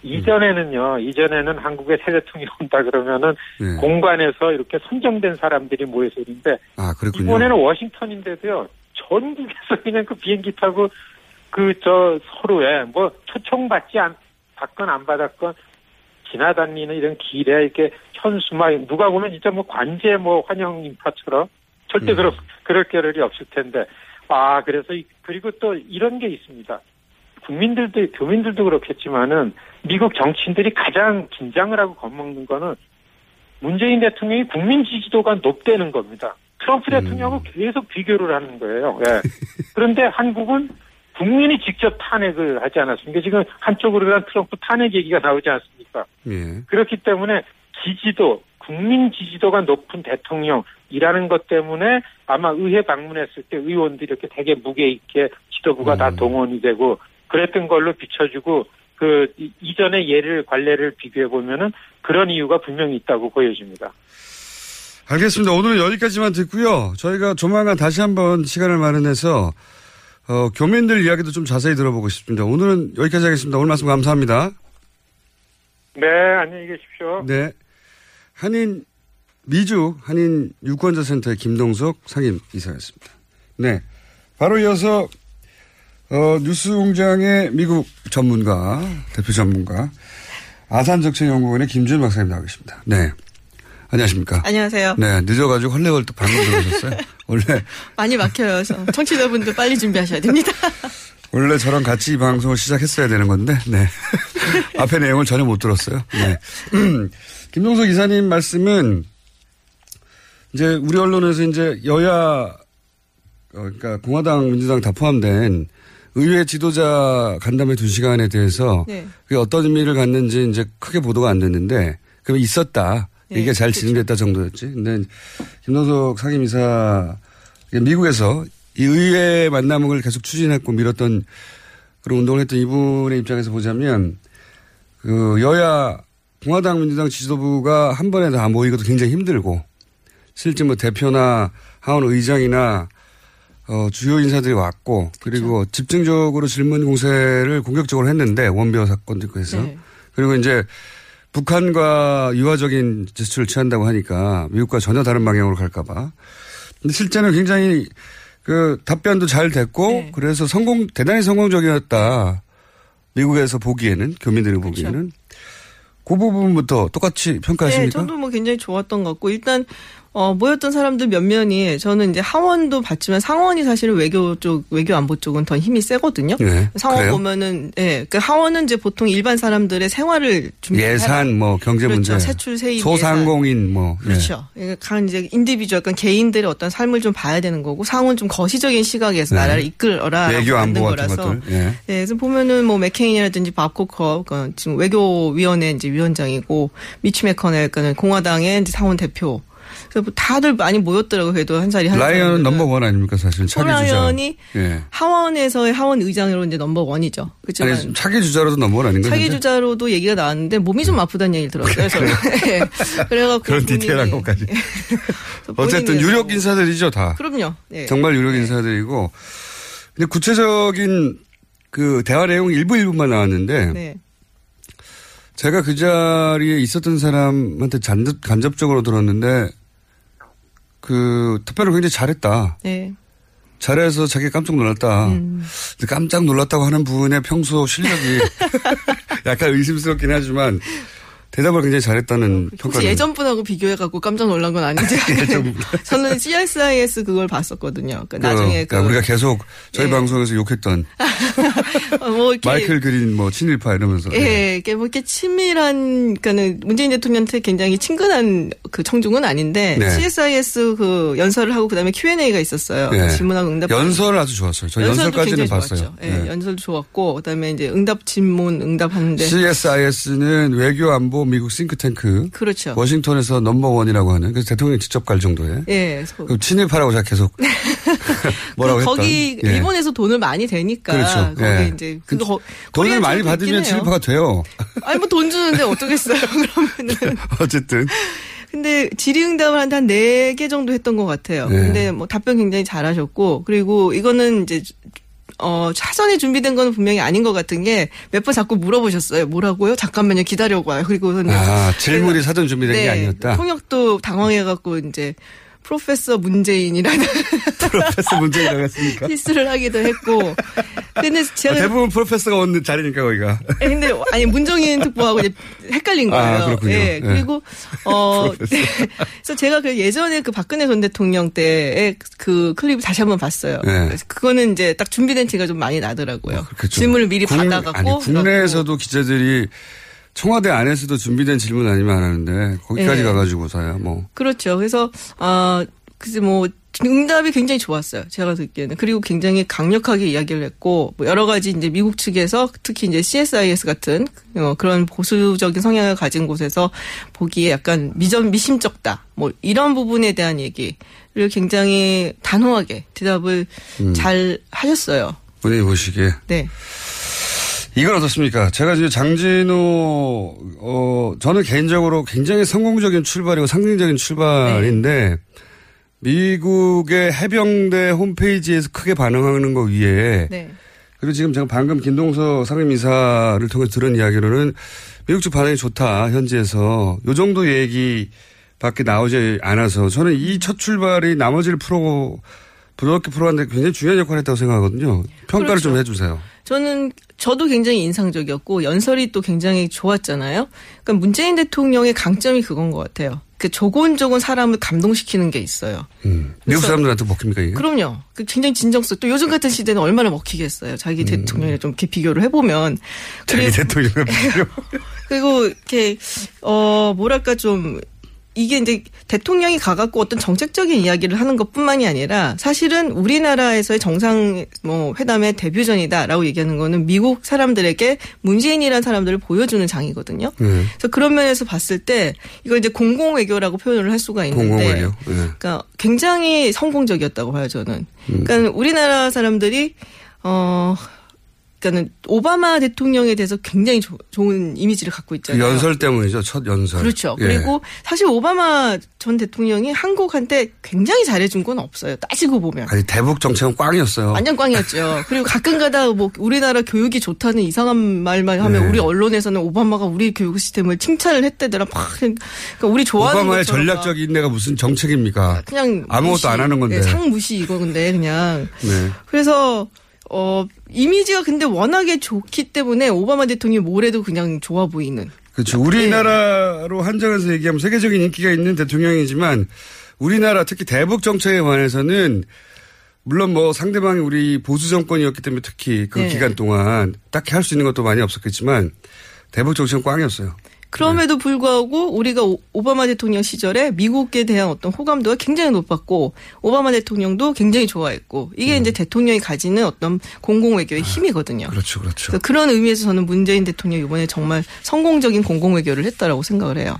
이전에는요, 이전에는 한국에 새 대통령이 온다 그러면은 네. 공관에서 이렇게 선정된 사람들이 모여서 있는데 아. 이번에는 워싱턴인데도요, 전국에서 그냥 그 비행기 타고 그 저 서로에 뭐 초청받지 않, 받건 안 받았건 지나다니는 이런 길에 이렇게 현수막 누가 보면 진짜 뭐 관제 뭐 환영 인파처럼 절대 그럴 그럴 겨를이 없을 텐데 아 그래서 이- 그리고 또 이런 게 있습니다. 국민들도 교민들도 그렇겠지만은 미국 정치인들이 가장 긴장을 하고 겁먹는 거는 문재인 대통령이 국민 지지도가 높다는 겁니다. 트럼프 대통령하고 계속 비교를 하는 거예요. 예. 그런데 한국은 국민이 직접 탄핵을 하지 않았습니까? 지금 한쪽으로는 트럼프 탄핵 얘기가 나오지 않습니까? 예. 그렇기 때문에 지지도, 국민 지지도가 높은 대통령이라는 것 때문에 아마 의회 방문했을 때 의원들이 이렇게 되게 무게 있게 지도부가 다 동원이 되고 그랬던 걸로 비춰주고 그 이- 이전의 예를 관례를 비교해 보면은 그런 이유가 분명히 있다고 보여집니다. 알겠습니다. 오늘은 여기까지만 듣고요. 저희가 조만간 다시 한번 시간을 마련해서 어, 교민들 이야기도 좀 자세히 들어보고 싶습니다. 오늘은 여기까지 하겠습니다. 오늘 말씀 감사합니다. 네, 안녕히 계십시오. 네. 한인 미주 한인 유권자센터의 김동석 상임 이사였습니다. 네. 바로 이어서 어, 뉴스 공장의 미국 전문가 대표 전문가 아산정책연구원의 김준 박사님 나오겠습니다. 네. 안녕하십니까? 안녕하세요. 네, 늦어가지고 헐레벌떡 방금 들어오셨어요. 원래 많이 막혀요. 그래서 청취자분들 빨리 준비하셔야 됩니다. 원래 저랑 같이 이 방송을 시작했어야 되는 건데, 네. 앞에 내용을 전혀 못 들었어요. 네. 김동석 이사님 말씀은 이제 우리 언론에서 이제 여야, 어, 그러니까 공화당, 민주당 다 포함된 의회 지도자 간담회 두 시간에 대해서 네. 그게 어떤 의미를 갖는지 이제 크게 보도가 안 됐는데, 그럼 있었다. 네, 이게 잘 진행됐다 정도였지. 근데 김동석 상임이사 미국에서 이 의회 만남을 계속 추진했고 밀었던 그런 운동을 했던 이분의 입장에서 보자면 그 여야 공화당 민주당 지도부가 한 번에 다 모이기도 굉장히 힘들고 실제 뭐 대표나 하원 의장이나 어, 주요 인사들이 왔고 그리고 집중적으로 질문 공세를 공격적으로 했는데 원비어 사건도 있고 해서 네. 그리고 이제 북한과 유화적인 제스처를 취한다고 하니까 미국과 전혀 다른 방향으로 갈까봐. 근데 실제는 굉장히 그 답변도 잘 됐고 네. 그래서 성공 대단히 성공적이었다. 미국에서 보기에는 교민들이 보기에는 그 부분부터 똑같이 네, 평가하십니까? 저도 뭐 굉장히 좋았던 것 같고 일단 어, 모였던 사람들 면면이 저는 이제 하원도 봤지만 상원이 사실은 외교 쪽 외교 안보 쪽은 더 힘이 세거든요. 네, 상원 그래요? 보면은 예, 그 하원은 이제 보통 일반 사람들의 생활을 준비해 예산 뭐 경제 그렇죠. 문제 세출 세입 소상공인 뭐 예. 그렇죠. 그러니까 간 이제 individual 약간 개인들의 어떤 삶을 좀 봐야 되는 거고 상원 좀 거시적인 시각에서 네. 나라를 이끌어라 외교 안보 같은 거라서 것들 예. 네, 그래서 보면은 뭐 맥케인이라든지 밥 코커, 그 지금 외교위원회 이제 위원장이고 미치 메커넬, 그는 공화당의 이제 상원 대표. 그래서 뭐 다들 많이 모였더라고요. 그래도 한 자리 한 라이언은. number one 아닙니까 사실 차기 주자. 라이언이 예. 하원에서의 하원 의장으로 이제 number one이죠. 그렇지만 아니 차기 주자로도 number one 아닌가요? 차기 근데? 주자로도 얘기가 나왔는데 몸이 좀 아프다는 얘기를 들었어요. 저는. 예. 그래갖고 그런 디테일한 것까지. 어쨌든 유력 인사들이죠 다. 그럼요. 예. 정말 유력 인사들이고. 근데 구체적인 그 대화 내용 일부 일부만 나왔는데 네. 제가 그 자리에 있었던 사람한테 간접, 간접적으로 들었는데 그 투표를 굉장히 잘했다. 네. 잘해서 자기 깜짝 놀랐다. 음. 깜짝 놀랐다고 하는 분의 평소 실력이 약간 의심스럽긴 하지만 대답을 굉장히 잘했다는 혹시 평가를 예전 분하고 비교해갖고 깜짝 놀란 건 아닌지. 저는 CSIS 그걸 봤었거든요. 그 그, 나중에 그 그러니까 우리가 계속 저희 예. 방송에서 욕했던 어, 뭐 이렇게 마이클 그린 뭐 친일파 이러면서 예, 이게 뭐 이렇게 친밀한, 그니까는 문재인 대통령한테 굉장히 친근한 그 청중은 아닌데 네. CSIS 그 연설을 하고 그다음에 Q&A가 있었어요. 예. 질문하고 응답. 연설을 아주 좋았어요. 저 연설까지는 봤어요. 예, 연설도 좋았고 그다음에 이제 응답 질문 응답하는데 CSIS는 외교 안보 미국 싱크탱크 그렇죠. 워싱턴에서 넘버원이라고 하는 그래서 대통령이 직접 갈 정도의 예. 친일파라고 제가 계속 뭐라고 그 했던 거기 예. 일본에서 돈을 많이 되니까 그렇죠. 거기 예. 이제 그 그거 돈을 많이 받으면. 친일파가 돼요. 아니 뭐 돈 주는데 어쩌겠어요 그러면은. 어쨌든 근데 질의응답을 한 한 네 개 정도 했던 것 같아요. 네. 근데 뭐 답변 굉장히 잘하셨고 그리고 이거는 이제 어 사전에 준비된 거는 분명히 아닌 것 같은 게 몇 번 자꾸 물어보셨어요. 뭐라고요? 잠깐만요. 기다려고 와요. 그리고 아 질문이 사전 준비된 게 네, 아니었다. 통역도 당황해갖고 이제 프로페서 문재인이라는 프로페서 문제이 나갔으니까. 실수를 하기도 했고. 근데 제가 아, 대부분 프로페서가 오는 자리니까 거기가. 예, 근데 아니 문정인 특보하고 이제 헷갈린 아, 거예요. 그렇군요. 예. 예. 그리고 어 그래서 제가 그 예전에 그 박근혜 전 대통령 때의 그 클립을 다시 한번 봤어요. 예. 그래서 그거는 이제 딱 준비된 티가 좀 많이 나더라고요. 그렇죠. 질문을 미리 국- 받아갖고 국내에서도 기자들이 청와대 안에서도 준비된 질문 아니면 안 하는데 거기까지 예. 가가지고서야 뭐. 그렇죠. 그래서 어 글쎄 뭐 응답이 굉장히 좋았어요. 제가 듣기에는. 그리고 굉장히 강력하게 이야기를 했고, 뭐 여러 가지 이제 미국 측에서 특히 이제 CSIS 같은 어, 그런 보수적인 성향을 가진 곳에서 보기에 약간 미전, 미심쩍다. 뭐 이런 부분에 대한 얘기를 굉장히 단호하게 대답을 음. 잘 하셨어요. 본인이 보시기에. 네. 이건 어떻습니까? 제가 이제 장진호, 어, 저는 개인적으로 굉장히 성공적인 출발이고 상징적인 출발인데, 미국의 해병대 홈페이지에서 크게 반응하는 거 위에, 네. 그리고 지금 제가 방금 김동서 상임이사를 통해 들은 이야기로는 미국 측 반응이 좋다, 현지에서. 요 정도 얘기 밖에 나오지 않아서 저는 이 첫 출발이 나머지를 풀어, 부드럽게 풀어가는데 굉장히 중요한 역할을 했다고 생각하거든요. 평가를 그렇죠. 좀 해주세요. 저는 저도 굉장히 인상적이었고 연설이 또 굉장히 좋았잖아요. 그러니까 문재인 대통령의 강점이 그건 것 같아요. 그 조곤조곤 사람을 감동시키는 게 있어요. 미국 그래서- 사람들한테 먹힙니까, 이게? 그럼요. 그 굉장히 진정성. 또 요즘 같은 시대는 얼마나 먹히겠어요. 자기 대통령이랑 좀 이렇게 비교를 해보면. 음. 자기 대통령을 그리고 이렇게 어 뭐랄까 좀 이게 이제 대통령이 가갖고 어떤 정책적인 이야기를 하는 것 뿐만이 아니라 사실은 우리나라에서의 정상 뭐 회담의 데뷔전이다라고 얘기하는 거는 미국 사람들에게 문재인이라는 사람들을 보여주는 장이거든요. 네. 그래서 그런 면에서 봤을 때 이걸 이제 공공 외교라고 표현을 할 수가 있는데. 네. 그러니까 굉장히 성공적이었다고 봐요 저는. 그러니까 우리나라 사람들이 어 그러니까는 오바마 대통령에 대해서 굉장히 조- 좋은 이미지를 갖고 그 있잖아요. 연설 때문이죠, 첫 연설. 그렇죠. 예. 그리고 사실 오바마 전 대통령이 한국한테 굉장히 잘해준 건 없어요. 따지고 보면. 아니, 대북 정책은 꽝이었어요. 완전 꽝이었죠. 그리고 가끔가다 뭐 우리나라 교육이 좋다는 이상한 말만 하면 네. 우리 언론에서는 오바마가 우리 교육 시스템을 칭찬을 했대더라. 막 그러니까 우리 좋아하는 오바마의 전략적 인내가 무슨 정책입니까? 그냥 아무것도 무시. 안 하는 건데. 네, 상 무시 이거 근데 그냥 네. 그래서 어 이미지가 근데 워낙에 좋기 때문에 오바마 대통령이 뭐래도 그냥 좋아 보이는. 그렇죠. 우리나라로 한정해서 얘기하면 세계적인 인기가 있는 대통령이지만 우리나라 특히 대북 정책에 관해서는 물론 뭐 상대방이 우리 보수 정권이었기 때문에 특히 그 네. 기간 동안 딱히 할 수 있는 것도 많이 없었겠지만 대북 정책은 꽝이었어요. 그럼에도 불구하고 우리가 오- 오바마 대통령 시절에 미국에 대한 어떤 호감도가 굉장히 높았고 오바마 대통령도 굉장히 좋아했고 이게 이제 대통령이 가지는 어떤 공공 외교의 힘이거든요. 음. 그렇죠, 그렇죠. 그런 의미에서 저는 문재인 대통령 이 이번에 정말 성공적인 공공 외교를 했다라고 생각을 해요.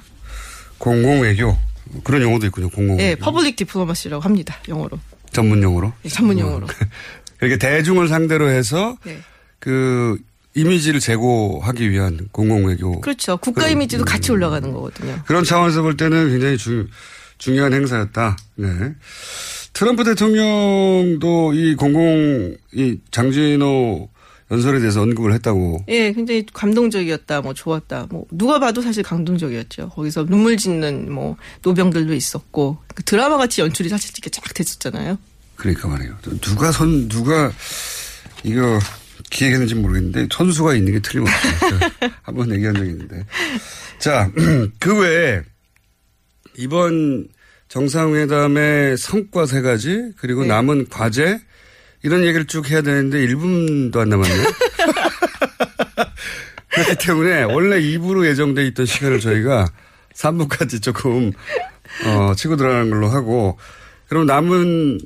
공공 외교 그런 용어도 있군요. 공공 예, 외교. public diplomacy라고 합니다. 영어로. 전문 용어로. 예, 전문 용어로. 이렇게 대중을 상대로 해서 네. 그 이미지를 제고하기 위한 공공 외교. 그렇죠. 국가 그- 이미지도 같이 올라가는 거거든요. 그런 차원에서 볼 때는 굉장히 중, 중요한 행사였다. 네. 트럼프 대통령도 이 공공, 이 장진호 연설에 대해서 언급을 했다고. 예, 굉장히 감동적이었다, 뭐 좋았다, 뭐 누가 봐도 사실 감동적이었죠. 거기서 눈물 짓는 뭐 노병들도 있었고 그 드라마 같이 연출이 사실 이렇게 쫙 됐었잖아요. 그러니까 말이에요. 누가 선, 누가 이거 기획했는지 모르겠는데 선수가 있는 게 틀림없어요. 한번 얘기한 적이 있는데. 자, 그 외에 이번 정상회담의 성과 세 가지 그리고 네. 남은 과제 이런 얘기를 쭉 해야 되는데 1분도 안 남았네요. 그렇기 때문에 원래 2부로 예정돼 있던 시간을 저희가 3부까지 조금 어, 치고 들어가는 걸로 하고 그럼 남은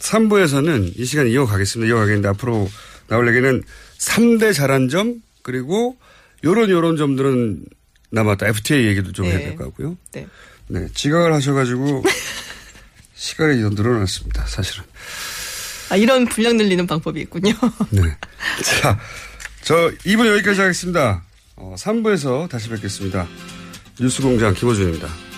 3부에서는 이 시간 이어가겠습니다. 이어가겠는데 앞으로 나올 얘기는 3대 잘한 점 그리고 요런 요런 점들은 남았다. FTA 얘기도 좀 해야 네. 될것 같고요. 네. 네. 지각을 하셔가지고 시간이 더 늘어났습니다. 사실은. 아 이런 분량 늘리는 방법이 있군요. 네. 자, 저 2부 여기까지 하겠습니다. 어, 3부에서 다시 뵙겠습니다. 뉴스공장 김호준입니다.